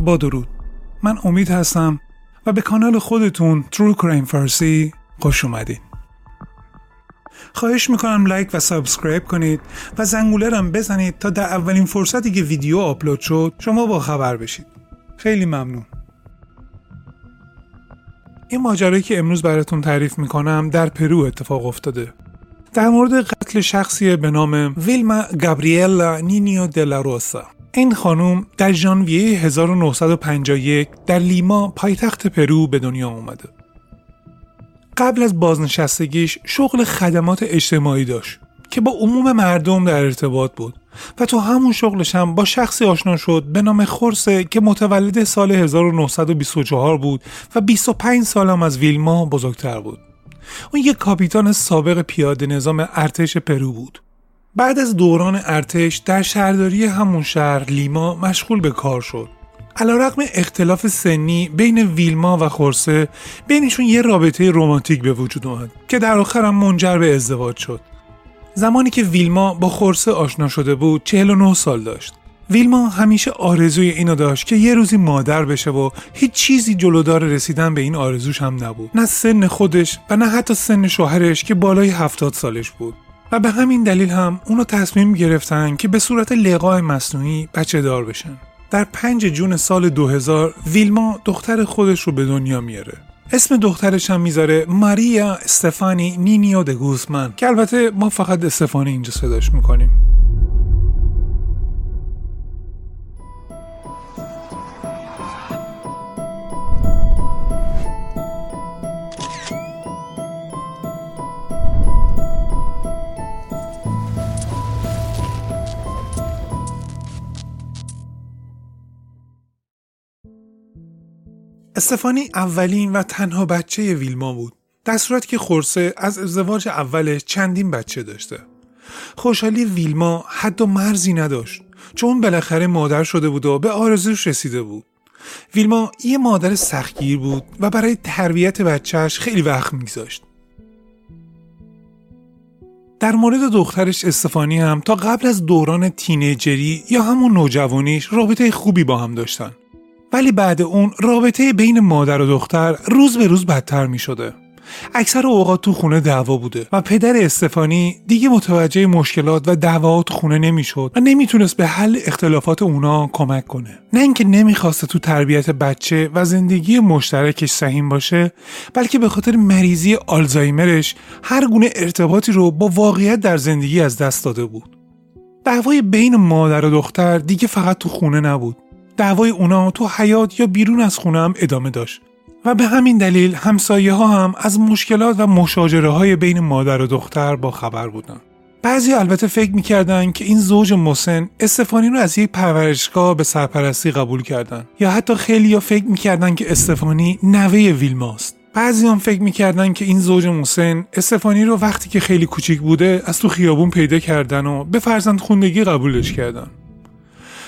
با درود. من امید هستم و به کانال خودتون True Crime فارسی خوش اومدین. خواهش می‌کنم like و subscribe کنید و زنگوله رم بزنید تا در اولین فرصتی که ویدیو آپلود شد شما با خبر بشید. خیلی ممنون. این ماجرایی که امروز براتون تعریف می‌کنم در پرو اتفاق افتاده. در مورد قتل شخصی به نام ویلما گابریلا نینیو دلاروسا. این خانم در ژانویه 1951 در لیما پایتخت پرو به دنیا اومده. قبل از بازنشستگیش شغل خدمات اجتماعی داشت که با عموم مردم در ارتباط بود و تو همون شغلش هم با شخصی آشنا شد به نام خورخه که متولد سال 1924 بود و 25 سالم از ویلما بزرگتر بود. اون یک کاپیتان سابق پیاده نظام ارتش پرو بود. بعد از دوران ارتش در شهرداری همون شهر لیما مشغول به کار شد. رقم اختلاف سنی بین ویلما و خورسه بینشون یه رابطه رمانتیک به وجود اومد که در آخر هم منجر به ازدواج شد. زمانی که ویلما با خورسه آشنا شده بود 49 سال داشت. ویلما همیشه آرزوی اینو داشت که یه روزی مادر بشه و هیچ چیزی جلودار رسیدن به این آرزوش هم نبود. نه سن خودش و نه حتی سن شوهرش که بالای هفتاد سالش بود. و به همین دلیل هم اونو تصمیم گرفتن که به صورت لقای مصنوعی بچه دار بشن. در 5 جون سال 2000 ویلما دختر خودش رو به دنیا میاره. اسم دخترش هم می‌ذاره ماریا استفانی نینیو د گوزمن که البته ما فقط استفانی اینجا صداش می‌کنیم. استفانی اولین و تنها بچه ویلما بود. در صورتی که خورسه از ازدواج اولش چندین بچه داشته. خوشحالی ویلما حد و مرزی نداشت چون بالاخره مادر شده بود و به آرزوش رسیده بود. ویلما یه مادر سختگیر بود و برای تربیت بچهش خیلی وقت میگذاشت. در مورد دخترش استفانی هم تا قبل از دوران تینیجری یا همون نوجوانیش رابطه خوبی با هم داشتن. ولی بعد اون رابطه بین مادر و دختر روز به روز بدتر می شده. اکثر اوقات تو خونه دعوا بوده و پدر استفانی دیگه متوجه مشکلات و دعوات خونه نمی‌شد و نمی‌تونست به حل اختلافات اونا کمک کنه. نه اینکه نمی‌خواسته تو تربیت بچه و زندگی مشترکش سهیم باشه بلکه به خاطر مریضی آلزایمرش هر گونه ارتباطی رو با واقعیت در زندگی از دست داده بود. دعوای بین مادر و دختر دیگه فقط تو خونه نبود. دعوای اونا تو حیات یا بیرون از خونه هم ادامه داشت و به همین دلیل همسایه ها هم از مشکلات و مشاجره های بین مادر و دختر با خبر بودن. بعضی البته فکر می‌کردن که این زوج مسن استفانی رو از یک پرورشگاه به سرپرستی قبول کردن یا حتی خیلی ها فکر می‌کردن که استفانی نوه ویلماست. بعضی هم فکر می‌کردن که این زوج مسن استفانی رو وقتی که خیلی کوچیک بوده از تو خیابون پیدا کردن و به فرزند خوندگی قبولش کردن.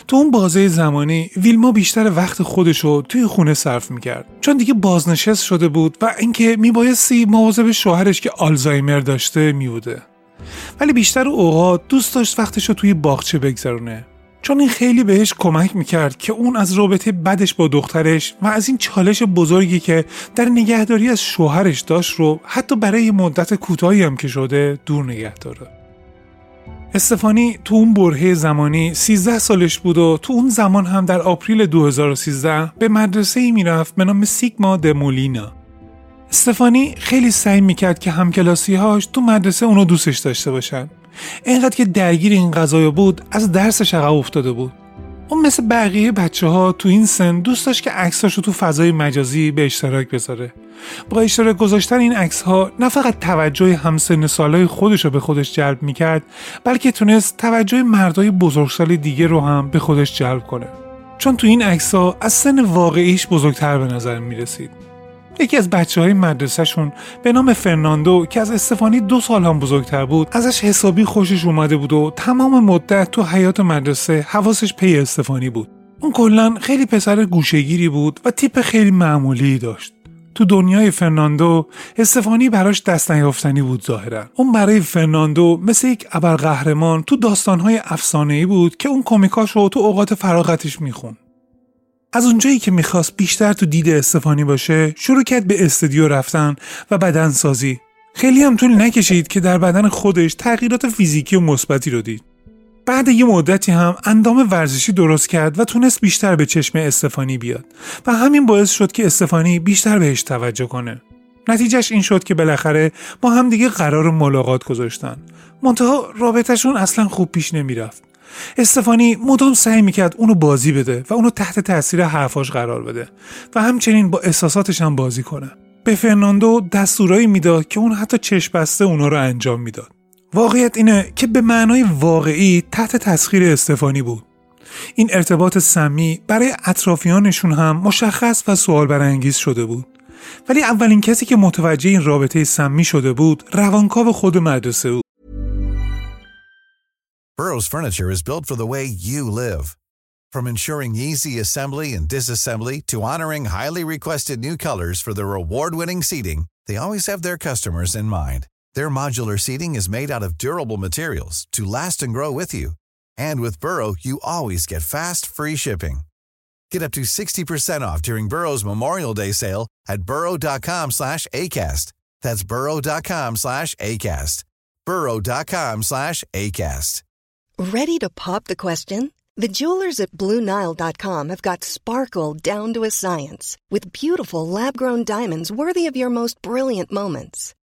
تو اون بازه زمانی ویلما بیشتر وقت خودشو توی خونه صرف می‌کرد. چون دیگه بازنشست شده بود و اینکه میبایستی مواظب شوهرش که آلزایمر داشته میبوده. ولی بیشتر اوقات دوست داشت وقتش رو توی باغچه بگذرونه. چون این خیلی بهش کمک می‌کرد که اون از رابطه بدش با دخترش و از این چالش بزرگی که در نگهداری از شوهرش داشت رو حتی برای مدت کوتاهی هم که شده دور نگه داره. استفانی تو اون برهه زمانی 13 سالش بود و تو اون زمان هم در آپریل 2013 به مدرسه ای می‌رفت به نام سیگما دمولینا. استفانی خیلی سعی می‌کرد که همکلاسی هاش تو مدرسه اونو دوستش داشته باشن. اینقدر که درگیر این قضايا بود از درسش عقب افتاده بود. اون مثل بقیه بچه ها تو این سن دوست داشت که عکساشو تو فضای مجازی به اشتراک بذاره با اشتراک گذاشتن این عکس ها نه فقط توجه همسن سالای خودش رو به خودش جلب می‌کرد بلکه تونست توجه مردای بزرگسال دیگه رو هم به خودش جلب کنه. چون تو این عکس ها از سن واقعیش بزرگتر به نظر می‌رسید. یکی از بچه های مدرسه‌شون به نام فرناندو که از استفانی دو سال هم بزرگتر بود ازش حسابی خوشش اومده بود و تمام مدت تو حیاط مدرسه حواسش پی استفانی بود. اون کلا خیلی پسر گوشه‌گیری بود و تیپ خیلی معمولی داشت. تو دنیای فرناندو استفانی براش دست نیافتنی بود ظاهرا. اون برای فرناندو مثل یک ابرقهرمان تو داستانهای افسانه‌ای بود که اون کمیکاش رو تو اوقات فراغتش میخون از اونجایی که می‌خواست بیشتر تو دید استفانی باشه شروع کرد به استودیو رفتن و بدنسازی. خیلی هم طول نکشید که در بدن خودش تغییرات فیزیکی و مثبتی رو دید. بعد یه مدتی هم اندام ورزشی درست کرد و تونست بیشتر به چشم استفانی بیاد و همین باعث شد که استفانی بیشتر بهش توجه کنه. نتیجهش این شد که بالاخره با هم دیگه قرار ملاقات گذاشتن. منتها رابطهشون اصلا خوب پیش نمی‌رفت. استفانی مدام سعی می‌کرد اونو بازی بده و اونو تحت تاثیر حرفاش قرار بده و همچنین با احساساتش هم بازی کنه. به فرناندو دستورایی می‌داد که اون حتی چشم بسته اونا رو انجام می‌داد. واقعیت اینه که به معنای واقعی تحت تسخیر استفانی بود این ارتباط سمی برای اطرافیانشون هم مشخص و سوال برانگیز شده بود ولی اولین کسی که متوجه این رابطه سمی شده بود روانکاو خود مدرسه بود Burrow's furniture is built for the way you live. From ensuring easy assembly and disassembly to honoring highly requested new colors for their award-winning seating, they always have their customers in mind. Their modular seating is made out of durable materials to last and grow with you. And with Burrow, you always get fast, free shipping. Get up to 60% off during Burrow's Memorial Day sale at burrow.com slash ACAST. That's burrow.com slash ACAST. burrow.com slash ACAST. Ready to pop the question? The jewelers at BlueNile.com have got sparkle down to a science with beautiful lab-grown diamonds worthy of your most brilliant moments.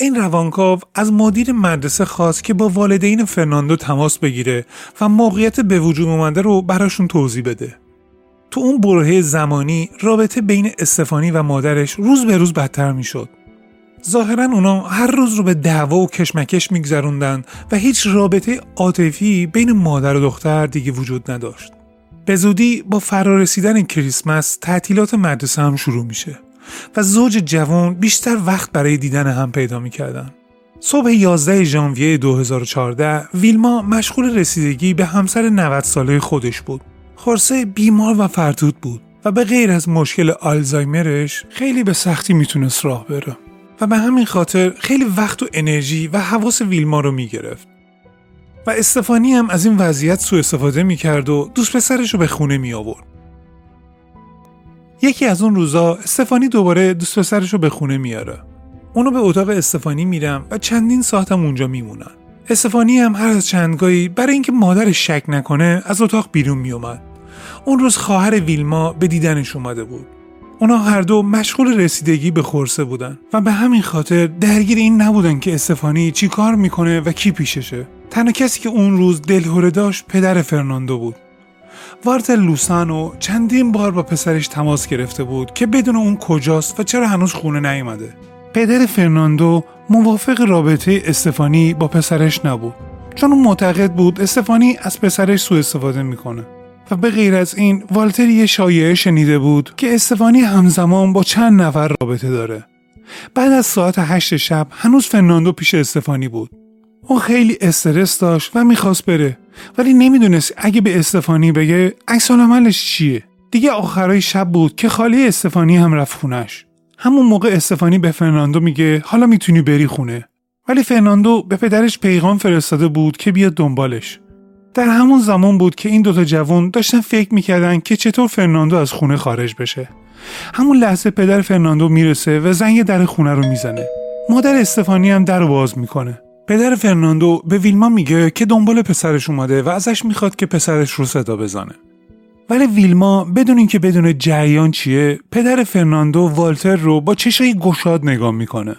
این روانکاو از مدیر مدرسه خواست که با والدین فرناندو تماس بگیره و موقعیت به وجود اومده رو براشون توضیح بده. تو اون برهه زمانی رابطه بین استفانی و مادرش روز به روز بدتر می‌شد. ظاهرا اونا هر روز رو به دعوا و کشمکش میگذروندن و هیچ رابطه عاطفی بین مادر و دختر دیگه وجود نداشت. به زودی با فرارسیدن کریسمس تعطیلات مدرسه هم شروع میشه. و زوج جوان بیشتر وقت برای دیدن هم پیدا می‌کردن. صبح 11 ژانویه 2014 ویلما مشغول رسیدگی به همسر 90 ساله خودش بود. خورسه بیمار و فرتود بود و به غیر از مشکل آلزایمرش خیلی به سختی می‌تونست راه بره و به همین خاطر خیلی وقت و انرژی و حواس ویلما رو می‌گرفت. و استفانی هم از این وضعیت سوء استفاده می‌کرد و دوست پسرش رو به خونه می آورد. یکی از اون روزا استفانی دوباره دوست پسرش رو به خونه میاره. اونو به اتاق استفانی میرم و چندین ساعتم اونجا میمونن. استفانی هم هر از چندگاهی برای اینکه مادرش شک نکنه از اتاق بیرون میومد. اون روز خواهر ویلما به دیدنش اومده بود. اونا هر دو مشغول رسیدگی به خورسه بودن و به همین خاطر درگیر این نبودن که استفانی چی کار می‌کنه و کی پیششه. تنها کسی که اون روز دلهوره داشت پدر فرناندو بود. وارتر لوسانو چندین بار با پسرش تماس گرفته بود که بدون اون کجاست و چرا هنوز خونه نیومده. پدر فرناندو موافق رابطه استفانی با پسرش نبود چون اون معتقد بود استفانی از پسرش سوء استفاده می‌کنه. و به غیر از این والتر یه شایعه شنیده بود که استفانی همزمان با چند نفر رابطه داره. بعد از ساعت هشت شب هنوز فرناندو پیش استفانی بود. اون خیلی استرس داشت و می‌خواست بره. ولی نمی‌دونست اگه به استفانی بگه عکس‌العملش چیه. دیگه آخرای شب بود که خاله‌ی استفانی هم رفت خونش همون موقع استفانی به فرناندو میگه حالا می‌تونی بری خونه. ولی فرناندو به پدرش پیغام فرستاده بود که بیاد دنبالش. در همون زمان بود که این دوتا جوان داشتن فکر می‌کردن که چطور فرناندو از خونه خارج بشه. همون لحظه پدر فرناندو می‌رسه و زنگ در خونه رو می‌زنه. مادر استفانی هم در باز می‌کنه. پدر فرناندو به ویلما میگه که دنبال پسرش اومده و ازش می‌خواد که پسرش رو صدا بزنه. ولی ویلما بدون اینکه بدونه جریان چیه پدر فرناندو والتر رو با چشای گشاد نگاه می‌کنه.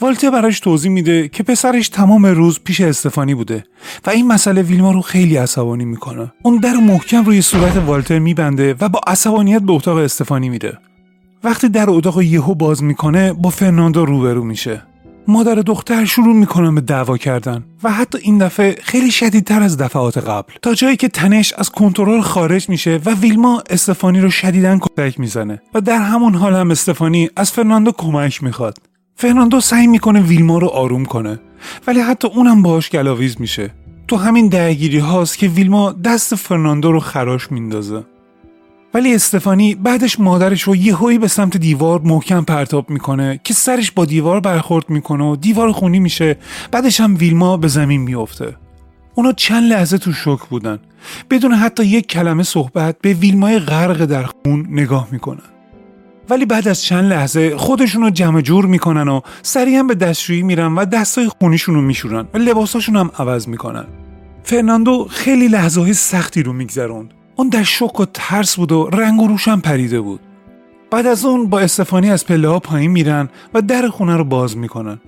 والتر براش توضیح میده که پسرش تمام روز پیش استفانی بوده و این مسئله ویلما رو خیلی عصبانی می‌کنه. اون در محکم روی صورت والتر میبنده و با عصبانیت به اتاق استفانی میره. وقتی در اتاق یهو باز می‌کنه با فرناندو روبرو میشه. مادر دختر شروع می‌کنن به دعوا کردن و حتی این دفعه خیلی شدیدتر از دفعات قبل. تا جایی که تنش از کنترل خارج میشه و ویلما استفانی رو شدیدا کتک می‌زنه و در همون حال هم استفانی از فرناندو کمک می‌خواد. فرناندو سعی می‌کنه ویلما رو آروم کنه ولی حتی اونم باهاش گلاویز میشه. تو همین درگیری هاست که ویلما دست فرناندو رو خراش میندازه. ولی استفانی بعدش مادرش رو یهویی به سمت دیوار محکم پرتاب می‌کنه که سرش با دیوار برخورد می‌کنه و دیوار خونی میشه. بعدش هم ویلما به زمین میافته. اونا چند لحظه تو شوک بودن. بدون حتی یک کلمه صحبت به ویلمای غرق در خون نگاه می‌کنن. ولی بعد از چند لحظه خودشون رو جمع جور می‌کنن و سریعا به دستشویی میرن و دستای خونیشون رو میشورن. و لباساشون هم عوض می‌کنن. فرناندو خیلی لحظه های سختی رو میگذروند. اون در شک و ترس بود و رنگ و روشم پریده بود. بعد از اون با استفانی از پله ها پایین میرن و در خونه رو باز می‌کنن.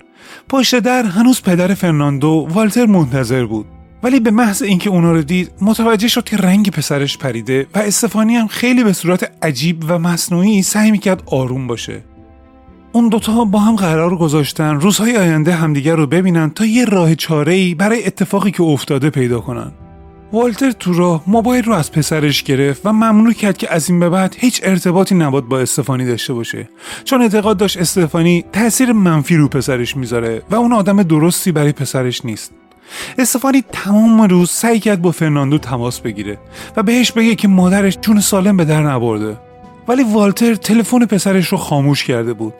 پشت در هنوز پدر فرناندو والتر منتظر بود. ولی به محض اینکه اونا رو دید متوجه شد که رنگ پسرش پریده و استفانی هم خیلی به صورت عجیب و مصنوعی سعی می‌کرد آروم باشه. اون دوتا با هم قرار گذاشتن روزهای آینده همدیگر رو ببینن تا یه راه چاره ای برای اتفاقی که افتاده پیدا کنن. والتر تو راه موبایل رو از پسرش گرفت و ممنوع کرد که از این به بعد هیچ ارتباطی نباد با استفانی داشته باشه. چون اعتقاد داشت استفانی تاثیر منفی رو پسرش می‌ذاره و اون آدم درستی برای پسرش نیست. استفانی تمام روز سعی کرد با فرناندو تماس بگیره و بهش بگه که مادرش جون سالم به در نبرده. ولی والتر تلفن پسرش رو خاموش کرده بود.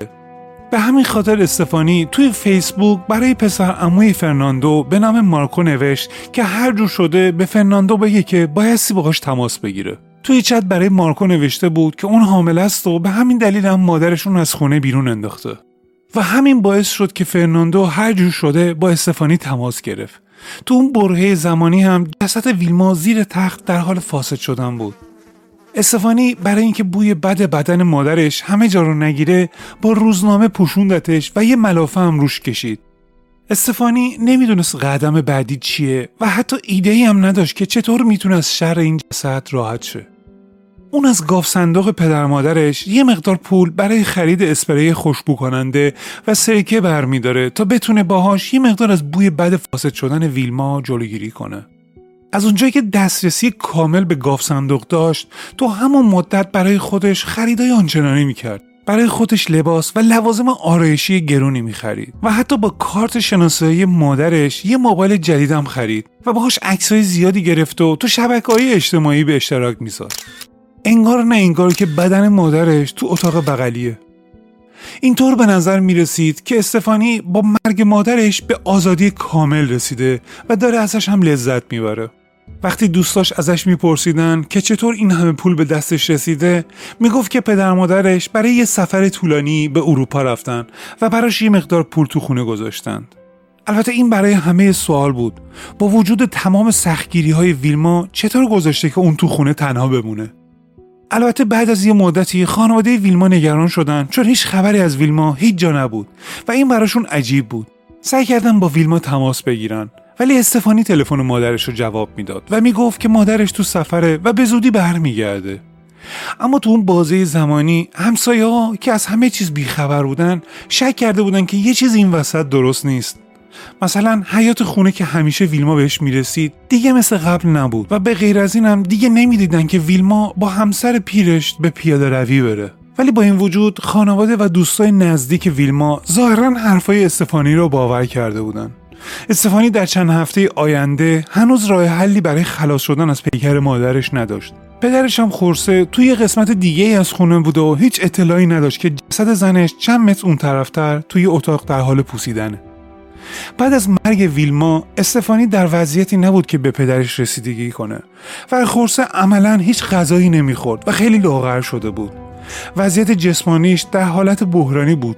به همین خاطر استفانی توی فیسبوک برای پسر عموی فرناندو به نام مارکو نوشت که هر جور شده به فرناندو بگه که بایستی باهاش تماس بگیره. توی چت برای مارکو نوشته بود که اون حامله است و به همین دلیل هم مادرش اونو از خونه بیرون انداخته. و همین باعث شد که فرناندو هر جور شده با استفانی تماس گرفت. تو اون برهه زمانی هم جسد ویلما زیر تخت در حال فاسد شدن بود. استفانی برای اینکه بوی بد بدن مادرش همه جا رو نگیره با روزنامه پوشوندتش و یه ملافه هم روش کشید. استفانی نمی‌دونست قدم بعدی چیه و حتی ایده ای هم نداشت که چطور می‌تونه از شر این جسد راحت شه. اون از گاف صندوق پدر مادرش یه مقدار پول برای خرید اسپری خوشبو کننده و سرکه برمیداره تا بتونه باهاش یه مقدار از بوی بد فاسد شدن ویلما جلوگیری کنه. از اونجایی که دسترسی کامل به گاف صندوق داشت تو همون مدت برای خودش خریدای آنچنانی می‌کرد. برای خودش لباس و لوازم آرایشی گرونی می‌خرید و حتی با کارت شناسایی مادرش یه موبایل جدیدم خرید و باهاش عکسای زیادی گرفت و تو شبکه های اجتماعی به اشتراک میذاشت انگار نه انگار که بدن مادرش تو اتاق بغلیه. اینطور به نظر می رسید که استفانی با مرگ مادرش به آزادی کامل رسیده و داره ازش هم لذت می‌بره. وقتی دوستاش ازش میپرسیدن که چطور این همه پول به دستش رسیده می‌گفت که پدر مادرش برای یه سفر طولانی به اروپا رفتن و براش یه مقدار پول تو خونه گذاشتند. البته این برای همه سوال بود. با وجود تمام سختگیری های ویلما چطور گذاشته که اون تو خونه تنها بمونه؟ البته بعد از یه مدتی خانواده ویلما نگران شدن چون هیچ خبری از ویلما هیچ جا نبود و این براشون عجیب بود. سعی کردن با ویلما تماس بگیرن. ولی استفانی تلفن مادرش رو جواب می‌داد و می‌گفت که مادرش تو سفره و به زودی برمیگرده. اما تو اون بازه زمانی همسایه ها که از همه چیز بیخبر بودن شک کرده بودن که یه چیز این وسط درست نیست. مثلا حیات خونه که همیشه ویلما بهش می‌رسید دیگه مثل قبل نبود و به غیر از اینم دیگه نمی‌دیدن که ویلما با همسر پیرش به پیاده روی بره. ولی با این وجود خانواده و دوستای نزدیک ویلما ظاهرا حرفای استفانی رو باور کرده بودن. استفانی در چند هفته آینده هنوز راه حلی برای خلاص شدن از پیکر مادرش نداشت. پدرش هم خورسه توی قسمت دیگه از خونه بوده و هیچ اطلاعی نداشت که جسد زنش چند متر اون طرفتر توی اتاق در حال پوسیدنه. بعد از مرگ ویلما استفانی در وضعیتی نبود که به پدرش رسیدگی کنه و خورسه عملا هیچ غذایی نمی‌خورد و خیلی لاغر شده بود. وضعیت جسمانیش در حالت بحرانی بود.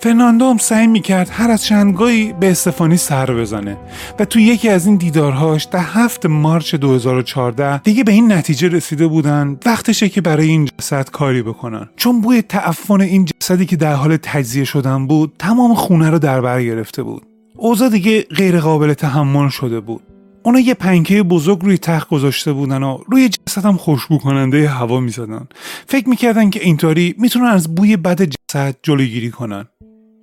فرناندو هم سعی می‌کرد هر از چندگاهی به استفانی سر بزنه و تو یکی از این دیدارهاش در هفت مارچ 2014 دیگه به این نتیجه رسیده بودن وقتشه که برای این جسد کاری بکنن. چون بوی تعفن این جسدی که در حال تجزیه شدن بود تمام خونه رو در بر گرفته بود. اوضاع دیگه غیر قابل تحمل شده بود. اونا یه پنکه بزرگ روی تخت گذاشته بودن و روی جسد هم خوشبو کننده هوا می‌زدن. فکر می‌کردن که اینطوری می‌تونن از بوی بد جسد جلوگیری کنن.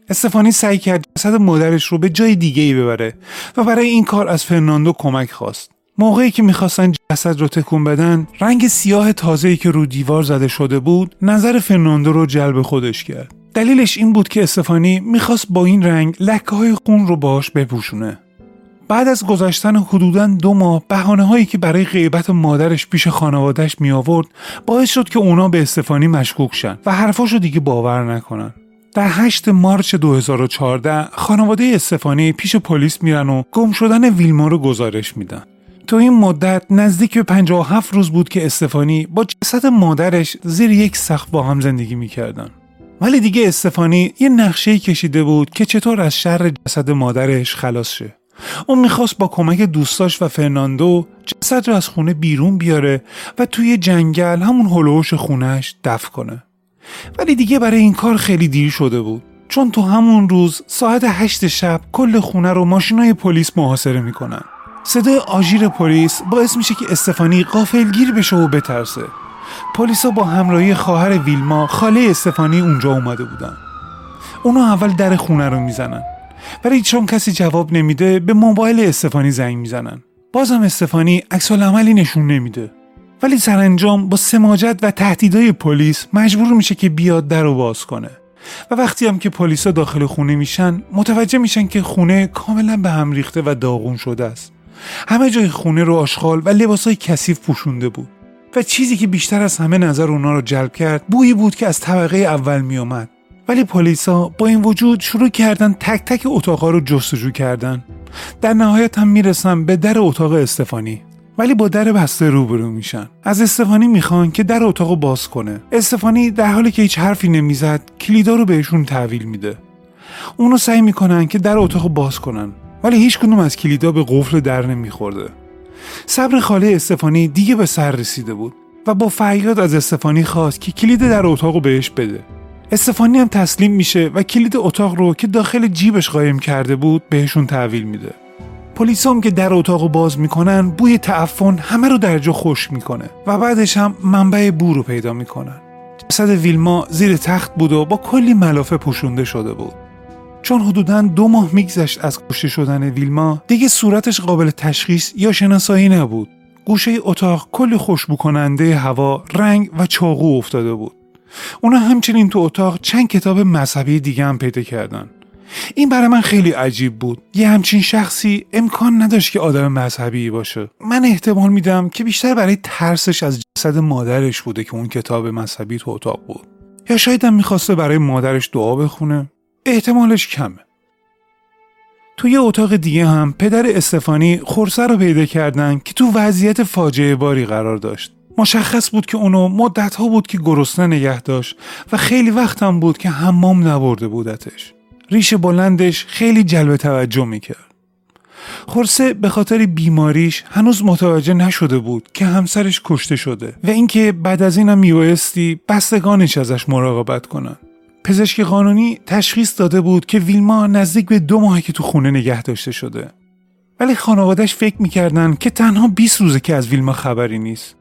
استفانی سعی کرد جسد مادرش رو به جای دیگه ای ببره و برای این کار از فرناندو کمک خواست. موقعی که می‌خواستن جسد رو تکون بدن رنگ سیاه تازه‌ای که رو دیوار زده شده بود نظر فرناندو رو جلب خودش کرد. دلیلش این بود که استفانی می‌خواست با این رنگ لکه های خون رو باش بپوشونه. بعد از گذشتن حدودا دو ماه بهانه هایی که برای غیبت مادرش پیش خانوادهش می آورد باعث شد که اونا به استفانی مشکوک شن و حرفاشو دیگه باور نکنن. در 8 مارچ 2014 خانواده استفانی پیش پلیس میرن و گم شدن ویلما رو گزارش میدن. تو این مدت نزدیک به 57 روز بود که استفانی با جسد مادرش زیر یک سقف با هم زندگی می‌کردن. ولی دیگه استفانی یه نقشه کشیده بود که چطور از شر جسد مادرش خلاص شه. اون می‌خواست با کمک دوستاش و فرناندو جسد رو از خونه بیرون بیاره و توی جنگل همون هلوش خونش دفن کنه. ولی دیگه برای این کار خیلی دیر شده بود. چون تو همون روز ساعت هشت شب کل خونه رو ماشینای پلیس محاصره می‌کنن. صدای آژیر پلیس باعث میشه که استفانی قافلگیر بشه و بترسه. پلیسا با همراهی خواهر ویلما خاله استفانی اونجا اومده بودن. اونا اول در خونه رو می‌زنن. ولی چون کسی جواب نمیده به موبایل استفانی زنگ می‌زنن. بازم استفانی عکس عملی نشون نمیده. ولی سرانجام با سماجت و تهدیدهای پلیس مجبور میشه که بیاد در رو باز کنه. و وقتی هم که پلیسا داخل خونه میشن متوجه میشن که خونه کاملا به هم ریخته و داغون شده است. همه جای خونه رو آشغال و لباسای کثیف پوشونده بود. و چیزی که بیشتر از همه نظر اونا رو جلب کرد بویی بود که از طبقه اول میومد ولی پلیسا با این وجود شروع کردن تک تک اتاقا رو جستجو کردن. در نهایت هم می‌رسن به در اتاق استفانی. ولی با در بسته روبرو میشن. از استفانی می‌خوان که در اتاق باز کنه. استفانی در حالی که هیچ حرفی نمی‌زد کلیدا رو بهشون تحویل میده. اونو سعی می‌کنن که در اتاق باز کنن ولی هیچ کدوم از کلیدا به قفل در نمیخورده. صبر خاله استفانی دیگه به سر رسیده بود و با فریاد از استفانی خواست که کلید در اتاق بهش بده. استفانی هم تسلیم میشه و کلید اتاق رو که داخل جیبش قایم کرده بود بهشون تحویل میده. پلیس هم که در اتاق باز می‌کنن بوی تعفن همه رو در جا خوش می‌کنه و بعدش هم منبع بو رو پیدا می‌کنن. جسد ویلما زیر تخت بود و با کلی ملافه پوشونده شده بود. چون حدودا دو ماه میگذشت از کشته شدن ویلما دیگه صورتش قابل تشخیص یا شناسایی نبود. گوشه اتاق کلی خوشبو کننده هوا رنگ و چاقو افتاده بود. اونا همچنین تو اتاق چند کتاب مذهبی دیگه هم پیدا کردن. این برای من خیلی عجیب بود. یه همچین شخصی امکان نداشت که آدم مذهبی باشه. من احتمال میدم که بیشتر برای ترسش از جسد مادرش بوده که اون کتاب مذهبی تو اتاق بود. یا هم می‌خواسته برای مادرش دعا بخونه. احتمالش کمه. توی یه اتاق دیگه هم پدر استفانی خورسه رو پیدا کردن که تو وضعیت فاجعه باری قرار داشت. مشخص بود که اونو مدت ها بود که گرسنه نگه داشت و خیلی وقت هم بود که حمام نبرده بودتش. ریش بلندش خیلی جلب توجه می‌کرد. خورسه به خاطر بیماریش هنوز متوجه نشده بود که همسرش کشته شده و اینکه بعد از اینم میبایستی بستگانش ازش مراقبت کنن. پزشک قانونی تشخیص داده بود که ویلما نزدیک به دو ماهی که تو خونه نگه داشته شده. ولی خانوادش فکر می‌کردن که تنها 20 روزه که از ویلما خبری نیست.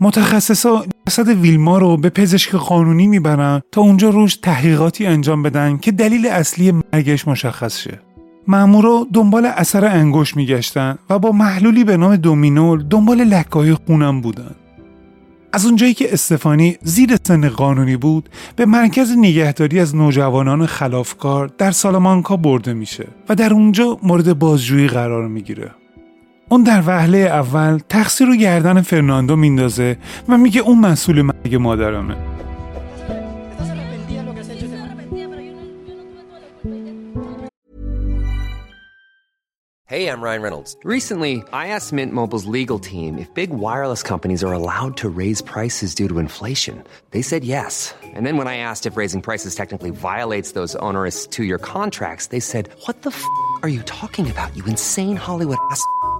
متخصصا جسد ویلما رو به پزشک قانونی می‌برن تا اونجا روش تحقیقاتی انجام بدن که دلیل اصلی مرگش مشخص شه. مامورا دنبال اثر انگوش میگشتن و با محلولی به نام دومینول دنبال لکای خونم بودن. از اونجایی که استفانی زیر سن قانونی بود به مرکز نگهداری از نوجوانان خلافکار در سالامانکا برده میشه و در اونجا مورد بازجویی قرار می‌گیره. اون در وهله اول تقصیر رو گردن فرناندو میندازه و میگه اون مسئول مرگ مادرمه Hey I'm Ryan Reynolds. Recently, I asked Mint Mobile's legal team if big wireless companies are allowed to raise prices due to inflation. They said yes. And then when I asked if raising prices technically violates those onerous two year contracts, they said, What the f are you talking about, you insane Hollywood ass?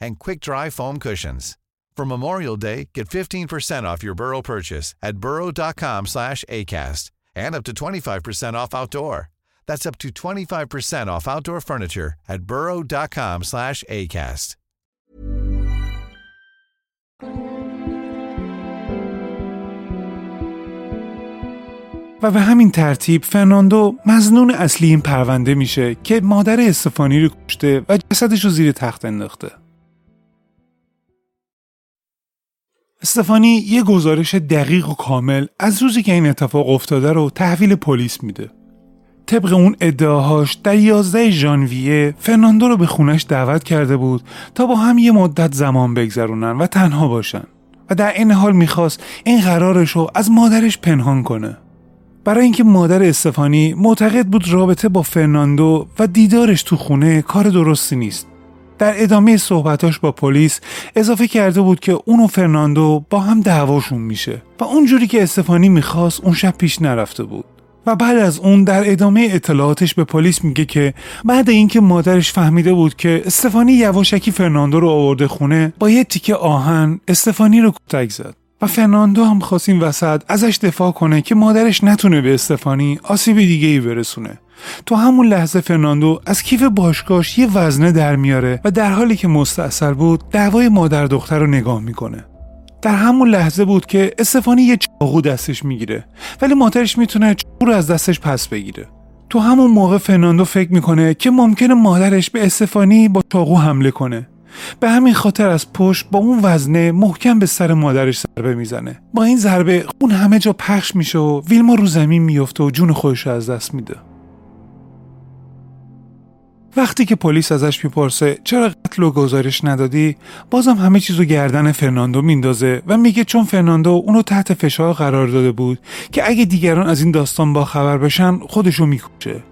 and quick-dry foam cushions. For Memorial Day, get 15% off your Burrow purchase at burrow.com slash ACAST and up to 25% off outdoor. That's up to 25% off outdoor furniture at burrow.com slash ACAST. و به همین ترتیب فرناندو مزنون اصلی این پرونده میشه که مادر استفانی رو کشته و جسدش رو زیر تخت انداخته. استفانی یه گزارش دقیق و کامل از روزی که این اتفاق افتاده رو تحویل پلیس میده. طبق اون ادعاهاش در 11 ژانویه فرناندو رو به خونش دعوت کرده بود تا با هم یه مدت زمان بگذرونن و تنها باشن و در این حال می‌خواست این قرارش رو از مادرش پنهان کنه. برای اینکه مادر استفانی معتقد بود رابطه با فرناندو و دیدارش تو خونه کار درستی نیست. در ادامه صحبتاش با پلیس اضافه کرده بود که اون و فرناندو با هم دعواشون میشه و اونجوری که استفانی می‌خواست اون شب پیش نرفته بود. و بعد از اون در ادامه اطلاعاتش به پلیس میگه که بعد اینکه مادرش فهمیده بود که استفانی یواشکی فرناندو رو آورده خونه با یه تیکه آهن استفانی رو کتک زد و فرناندو هم خواست این وسط ازش دفاع کنه که مادرش نتونه به استفانی آسیب دیگه ای برسونه تو همون لحظه فرناندو از کیف باشگاهش یه وزنه در میاره و در حالی که مستاصل بود دعوای مادر دختر رو نگاه می‌کنه. در همون لحظه بود که استفانی یه چاقو دستش می‌گیره ولی مادرش می‌تونه چاقو رو از دستش پس بگیره. تو همون موقع فرناندو فکر می‌کنه که ممکنه مادرش به استفانی با چاقو حمله کنه. به همین خاطر از پشت با اون وزنه محکم به سر مادرش ضربه می‌زنه. با این ضربه خون همه جا پخش میشه و ویلما رو زمین میفته و جون خودش از دست میده. وقتی که پلیس ازش می‌پرسه چرا قتل و گزارش ندادی بازم همه چیزو گردن فرناندو میندازه و میگه چون فرناندو اونو تحت فشار قرار داده بود که اگه دیگران از این داستان با خبر بشن خودشو می‌کشه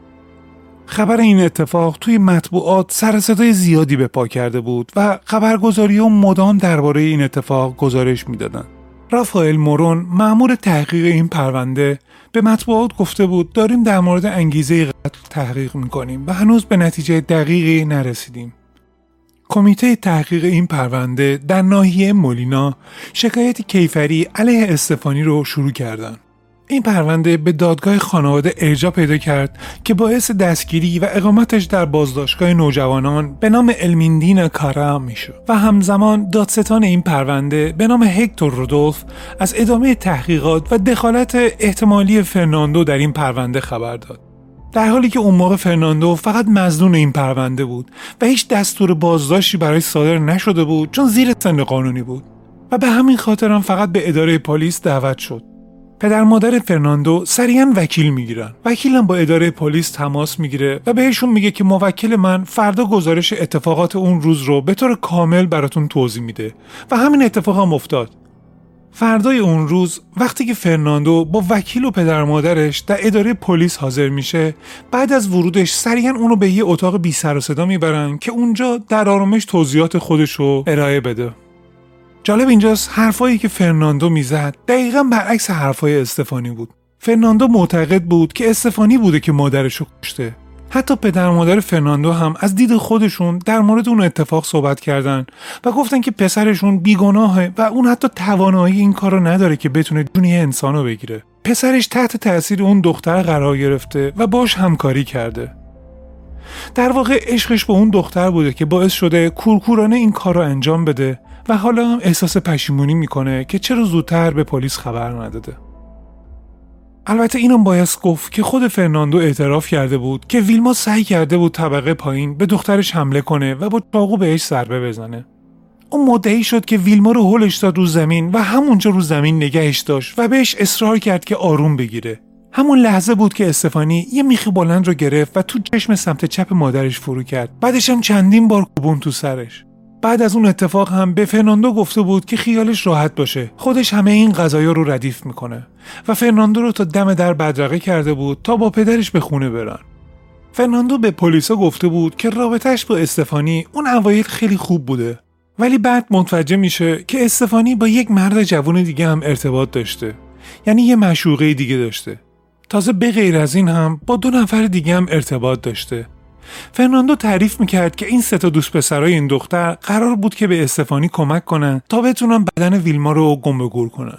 خبر این اتفاق توی مطبوعات سر صدای زیادی به پا کرده بود و خبرگزاری و مدام درباره این اتفاق گزارش می‌دادن. رافائل مورون مأمور تحقیق این پرونده به مطبوعات گفته بود داریم در مورد انگیزه قتل تحقیق می‌کنیم و هنوز به نتیجه دقیقی نرسیدیم. کمیته تحقیق این پرونده در ناحیه مولینا شکایت کیفری علیه استفانی رو شروع کردند. این پرونده به دادگاه خانواده ارجا پیدا کرد که باعث دستگیری و اقامتش در بازداشتگاه نوجوانان به نام المیندین کارا می‌شد و همزمان دادستان این پرونده به نام هکتور رودولف از ادامه تحقیقات و دخالت احتمالی فرناندو در این پرونده خبر داد. در حالی که اون موقع فرناندو فقط مزنون این پرونده بود و هیچ دستور بازداشتی برای صادر نشده بود چون زیر سن قانونی بود. و به همین خاطر هم فقط به اداره پلیس دعوت شد. پدر مادر فرناندو سریعا وکیل می‌گیرن. وکیلم با اداره پلیس تماس می‌گیره و بهشون میگه که موکل من فردا گزارش اتفاقات اون روز رو به طور کامل براتون توضیح میده. و همین اتفاق هم افتاد. فردای اون روز وقتی که فرناندو با وکیل و پدر مادرش در اداره پلیس حاضر میشه بعد از ورودش سریعا اونو به یه اتاق بی سر و صدا می‌برن که اونجا در آرامش توضیحات خودش رو ارائه بده. جالب اینجاست حرفایی که فرناندو می‌زد دقیقا برعکس حرفای استفانی بود. فرناندو معتقد بود که استفانی بوده که مادرش رو کشته. حتی پدر مادر فرناندو هم از دید خودشون در مورد اون اتفاق صحبت کردن و گفتن که پسرشون بیگناهه و اون حتی توانایی این کار رو نداره که بتونه جون یه انسانو بگیره. پسرش تحت تاثیر اون دختر قرار گرفته و باش همکاری کرده. در واقع عشقش به اون دختر بوده که باعث شده کورکورانه این کار رو انجام بده و حالا هم احساس پشیمونی می‌کنه که چرا زودتر به پلیس خبر نداده. البته اینم باید گفت که خود فرناندو اعتراف کرده بود که ویلما سعی کرده بود طبقه پایین به دخترش حمله کنه و با چاقو بهش ضربه بزنه. اون مدعی شد که ویلما رو هلش داد رو زمین و همونجا رو زمین نگهش داشت و بهش اصرار کرد که آروم بگیره. همون لحظه بود که استفانی یه میخی بلند رو گرفت و تو چشم سمت چپ مادرش فرو کرد. بعدش هم چندین بار کوبون تو سرش. بعد از اون اتفاق هم به فرناندو گفته بود که خیالش راحت باشه. خودش همه این قضایا رو ردیف می‌کنه. و فرناندو رو تا دم در بدرقه کرده بود تا با پدرش به خونه برن. فرناندو به پلیسا گفته بود که رابطهش با استفانی اون اوایل خیلی خوب بوده. ولی بعد متوجه میشه که استفانی با یک مرد جوان دیگه هم ارتباط داشته. یعنی یه معشوقه دیگه داشته. تازه به غیر از این هم با دو نفر دیگه هم ارتباط داشته. فرناندو تعریف می‌کرد که این سه تا دوست پسرای این دختر قرار بود که به استفانی کمک کنن تا بتونن بدن ویلما رو گم به گور کنن.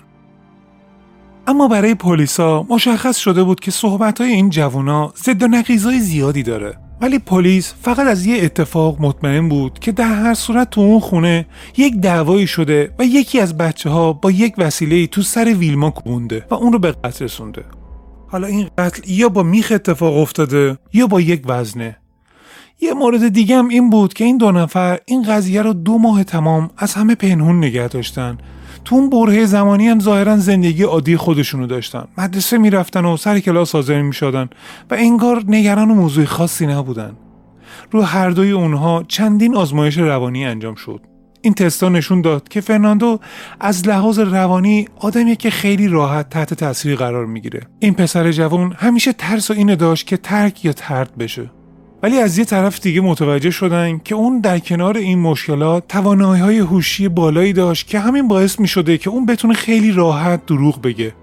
اما برای پلیسا مشخص شده بود که صحبت های این جوونا ضد و نقیزای زیادی داره. ولی پلیس فقط از یه اتفاق مطمئن بود که در هر صورت تو اون خونه یک دعوایی شده و یکی از بچه ها با یک وسیله تو سر ویلما کوبونده و اون رو به قتل رسونده. حالا این قتل یا با میخ اتفاق افتاده یا با یک وزنه. یه مورد دیگه هم این بود که این دو نفر این قضیه رو دو ماه تمام از همه پنهون نگه داشتن. تو اون برهه زمانی هم ظاهرا زندگی عادی خودشونو داشتن. مدرسه می‌رفتن و سر کلاس حاضر می‌شدن و انگار نگران و موضوع خاصی نبودن. رو هر دوی اونها چندین آزمایش روانی انجام شد. این تستا نشون داد که فرناندو از لحاظ روانی آدمی که خیلی راحت تحت تاثیر قرار می‌گیره. این پسر جوان همیشه ترس و اینو داشت که ترک یا ترد بشه. ولی از یه طرف دیگه متوجه شدن که اون در کنار این مشکلات توانایی های هوشی بالایی داشت که همین باعث می شده که اون بتونه خیلی راحت دروغ بگه.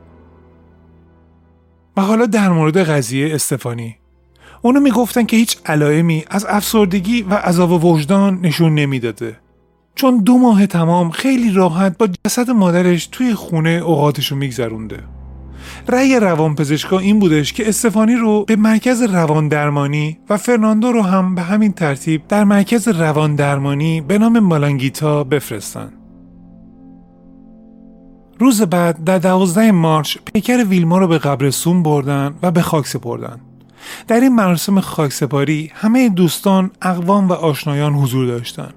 و حالا در مورد قضیه استفانی. اونو می‌گفتن که هیچ علائمی از افسردگی و عذاب وجدان نشون نمی‌داده. چون دو ماه تمام خیلی راحت با جسد مادرش توی خونه اوقاتشو میگذرونده. رأی روانپزشکا این بودش که استفانی رو به مرکز روان درمانی و فرناندو رو هم به همین ترتیب در مرکز روان درمانی به نام مالانگیتا بفرستن. روز بعد در دوازده مارچ پیکر ویلما رو به قبرستون بردن و به خاک سپردن. در این مراسم خاکسپاری همه دوستان، اقوام و آشنایان حضور داشتند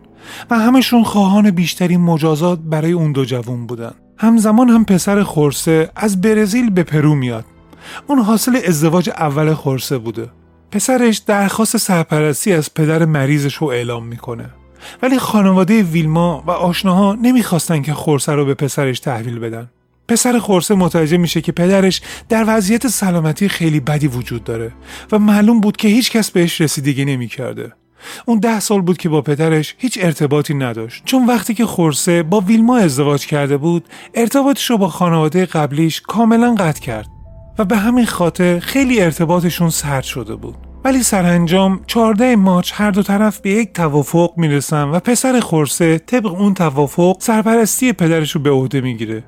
و همشون خواهان بیشتری مجازات برای اون دو جوون بودن. همزمان هم پسر خورسه از برزیل به پرو میاد. اون حاصل ازدواج اول خورسه بوده. پسرش درخواست سرپرستی از پدر مریضش رو اعلام می‌کنه. ولی خانواده ویلما و آشناها نمی‌خواستن که خورسه رو به پسرش تحویل بدن. پسر خورسه متوجه میشه که پدرش در وضعیت سلامتی خیلی بدی وجود داره و معلوم بود که هیچ کس بهش رسیدگی نمی‌کرده. اون ده سال بود که با پدرش هیچ ارتباطی نداشت. چون وقتی که خورسه با ویلما ازدواج کرده بود ارتباطش رو با خانواده قبلیش کاملا قطع کرد و به همین خاطر خیلی ارتباطشون سرد شده بود. ولی سرانجام 14 مارچ هر دو طرف به یک توافق می‌رسن و پسر خورسه طبق اون توافق سرپرستی پدرش رو به عهده می‌گیره.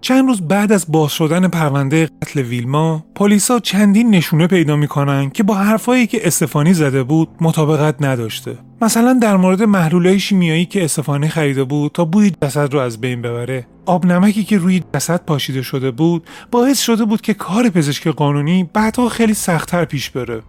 چند روز بعد از باز شدن پرونده قتل ویلما پلیسا چندین نشونه پیدا می‌کنن که با حرفایی که استفانی زده بود مطابقت نداشته. مثلا در مورد محلولهای شیمیایی که استفانی خریده بود تا بوی جسد رو از بین ببره. آب نمکی که روی جسد پاشیده شده بود باعث شده بود که کار پزشک قانونی بعدها خیلی سختتر پیش بره.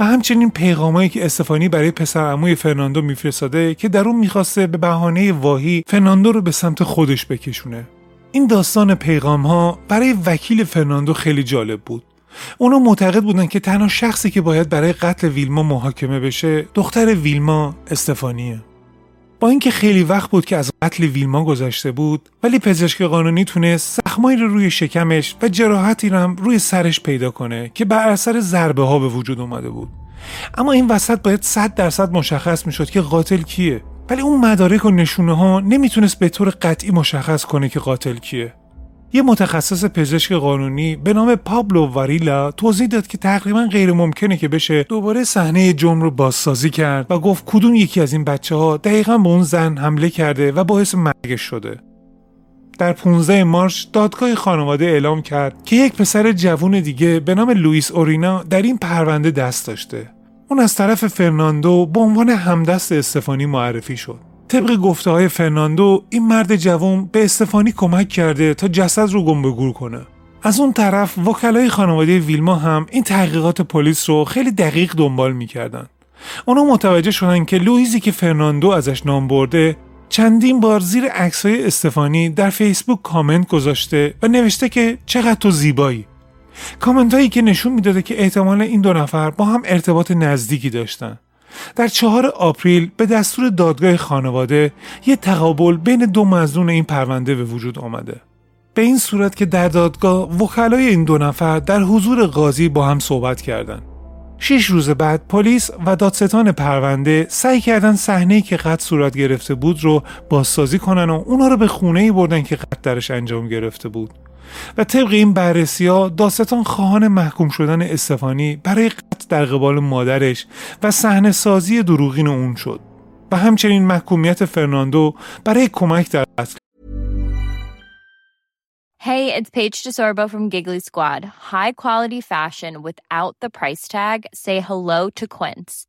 و همچنین پیغامایی که استفانی برای پسر عموی فرناندو میفرستاده که در اون می‌خواسته به بهانه واهی فرناندو رو به سمت خودش بکشونه. این داستان پیغام ها برای وکیل فرناندو خیلی جالب بود. اونا معتقد بودن که تنها شخصی که باید برای قتل ویلما محاکمه بشه دختر ویلما استفانیه. با اینکه خیلی وقت بود که از قتل ویلما گذشته بود ولی پزشک قانونی تونست زخمایی رو روی شکمش و جراحتی رو هم روی سرش پیدا کنه که بر اثر ضربه ها به وجود اومده بود اما این وسط باید 100 درصد مشخص می‌شد که قاتل کیه ولی اون مدارک و نشونه ها نمی‌تونست به طور قطعی مشخص کنه که قاتل کیه. یه متخصص پزشک قانونی به نام پابلو واریلا توضیح داد که تقریبا غیر ممکنه که بشه دوباره صحنه جرم رو بازسازی کرد و گفت کدوم یکی از این بچه ها دقیقا به اون زن حمله کرده و باعث مرگش شده. در 15 مارچ دادگاه خانواده اعلام کرد که یک پسر جوون دیگه به نام لوئیس اورینا در این پرونده دست داشته. اون از طرف فرناندو به عنوان همدست استفانی معرفی شد. طبق گفته های فرناندو این مرد جوان به استفانی کمک کرده تا جسد رو گم و گور کنه. از اون طرف وکلای خانواده ویلما هم این تحقیقات پلیس رو خیلی دقیق دنبال می‌کردن. اونا متوجه شدن که لویزی که فرناندو ازش نام برده چندین بار زیر عکسای استفانی در فیسبوک کامنت گذاشته و نوشته که چقدر تو زیبایی. کامنت هایی که نشون می‌داده که احتمال این دو نفر با هم ارتباط نزدیکی داشتن. در چهار آپریل به دستور دادگاه خانواده یه تقابل بین دو مزنون این پرونده به وجود آمده. به این صورت که در دادگاه وکلای این دو نفر در حضور قاضی با هم صحبت کردند. شش روز بعد پلیس و دادستان پرونده سعی کردن صحنه که قتل صورت گرفته بود رو بازسازی کنن و اونا رو به خونه ای بردن که قتل درش انجام گرفته بود. و طبق این بررسی ها داستان خواهان محکوم شدن استفانی برای قتل در قبال مادرش و صحنه سازی دروغین اون شد و همچنین محکومیت فرناندو برای کمک در قتل Hey, it's Paige DeSorbo from Giggly Squad. High quality fashion without the price tag. Say hello to Quince.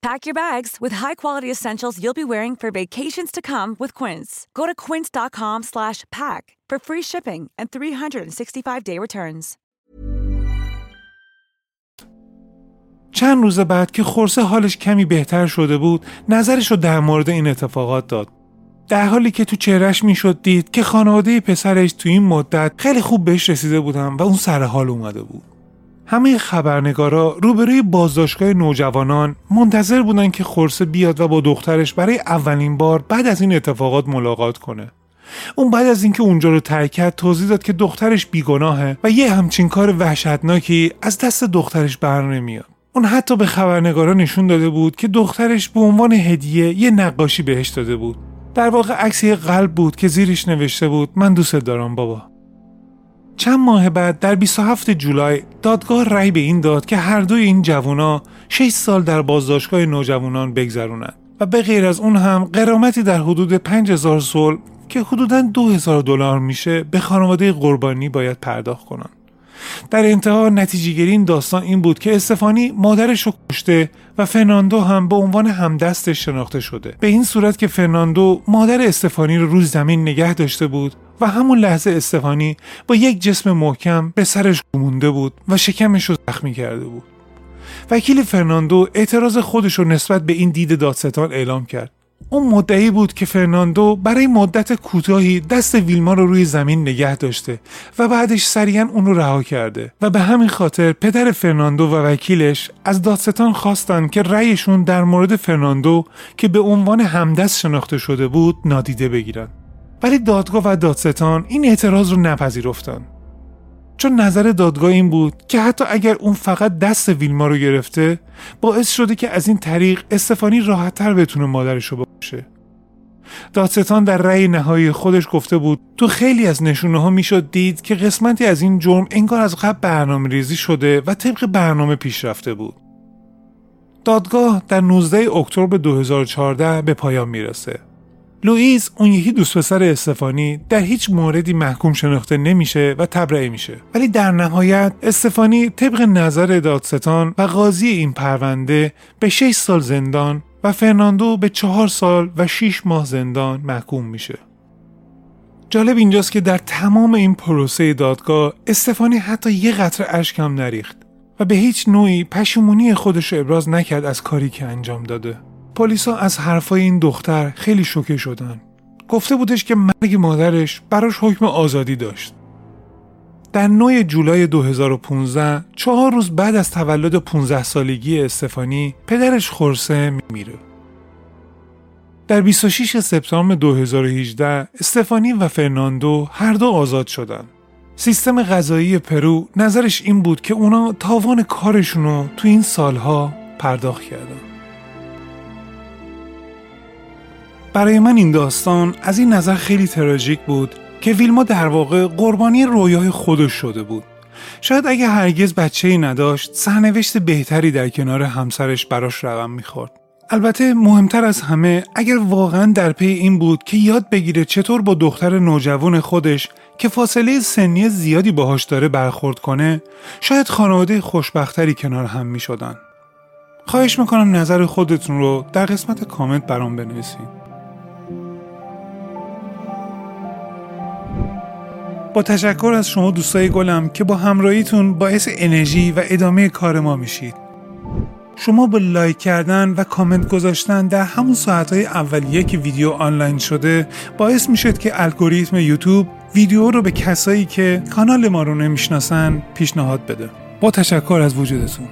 Pack your bags with high-quality essentials you'll be wearing for vacations to come with Quince. Go to quince.com/pack for free shipping and 365-day returns. چند روز بعد که خورسه حالش کمی بهتر شده بود نظرش رو در مورد این اتفاقات داد در حالی که تو چهرش می‌شد دید که خانواده پسرش تو این مدت خیلی خوب بهش رسیده بودن و اون سر حال اومده بود همه خبرنگارا روبروی بازداشتگاه نوجوانان منتظر بودن که خورسه بیاد و با دخترش برای اولین بار بعد از این اتفاقات ملاقات کنه. اون بعد از اینکه اونجا رو ترک کرد توضیح داد که دخترش بیگناهه و یه همچین کار وحشتناکی از دست دخترش بر نمیاد. اون حتی به خبرنگارا نشون داده بود که دخترش به عنوان هدیه یه نقاشی بهش داده بود. در واقع عکس یه قلب بود که زیرش نوشته بود من دوست دارم بابا. چند ماه بعد در 27 جولای دادگاه رأی به این داد که هر دوی این جوونا 6 سال در بازداشتگاه نوجوانان بگذرونند و به غیر از اون هم قرامتی در حدود 5000 سول که حدوداً 2000 دلار میشه به خانواده قربانی باید پرداخت کنند. در انتها نتیجه این داستان این بود که استفانی مادرش رو کشته و فرناندو هم به عنوان همدستش شناخته شده. به این صورت که فرناندو مادر استفانی رو روی زمین نگه داشته بود و همون لحظه استفانی با یک جسم محکم به سرش کوبونده بود و شکمش رو زخمی کرده بود. وکیل فرناندو اعتراض خودش رو نسبت به این دید دادستان اعلام کرد. اون مدعی بود که فرناندو برای مدت کوتاهی دست ویلما رو روی زمین نگه داشته و بعدش سریعا اون رو رها کرده و به همین خاطر پدر فرناندو و وکیلش از دادستان خواستن که رأیشون در مورد فرناندو که به عنوان همدست شناخته شده بود نادیده بگیرن. ولی دادگاه و دادستان این اعتراض رو نپذیرفتن. چون نظر دادگاه این بود که حتی اگر اون فقط دست ویلما رو گرفته باعث شده که از این طریق استفانی راحتتر بتونه مادرش رو باشه. دادستان در رأی نهایی خودش گفته بود تو خیلی از نشونه ها می‌شد دید که قسمتی از این جرم انگار از قبل برنامه ریزی شده و طبق برنامه پیش رفته بود. دادگاه در 19 اکتبر 2014 به پایان می‌رسه. لوئیس اون یکی دوست پسر استفانی در هیچ موردی محکوم شناخته نمیشه و تبرئه میشه. ولی در نهایت استفانی طبق نظر دادستان و قاضی این پرونده به 6 سال زندان و فرناندو به 4 سال و 6 ماه زندان محکوم میشه. جالب اینجاست که در تمام این پروسه دادگاه استفانی حتی یه قطره اشک هم نریخت و به هیچ نوعی پشیمونی خودش رو ابراز نکرد از کاری که انجام داده. پلیسا از حرفای این دختر خیلی شوکه شدن. گفته بودش که مرگ مادرش براش حکم آزادی داشت. در 9 جولای 2015 چهار روز بعد از تولد 15 سالگی استفانی پدرش خورسه میمیره. در 26 سپتامبر 2018 استفانی و فرناندو هر دو آزاد شدند سیستم قضایی پرو نظرش این بود که اونا تاوان کارشون رو تو این سالها پرداخت کردن. برای من این داستان از این نظر خیلی تراژیک بود که ویلما در واقع قربانی رویای خودش شده بود شاید اگه هرگز بچه ای نداشت سرنوشت بهتری در کنار همسرش براش رقم می‌خورد البته مهمتر از همه اگر واقعا در پی این بود که یاد بگیره چطور با دختر نوجوان خودش که فاصله سنی زیادی باهاش داره برخورد کنه شاید خانواده خوشبختری کنار هم می شدن. خواهش می‌کنم نظر خودتون رو در قسمت کامنت برام بنویسید. تشکر از شما دوستای گلم که با همراهیتون باعث انرژی و ادامه کار ما میشید. شما با لایک کردن و کامنت گذاشتن در همون ساعتهای اولیه که ویدیو آنلاین شده باعث می‌شد که الگوریتم یوتیوب ویدیو رو به کسایی که کانال ما رو نمی‌شناسن پیشنهاد بده با تشکر از وجودتون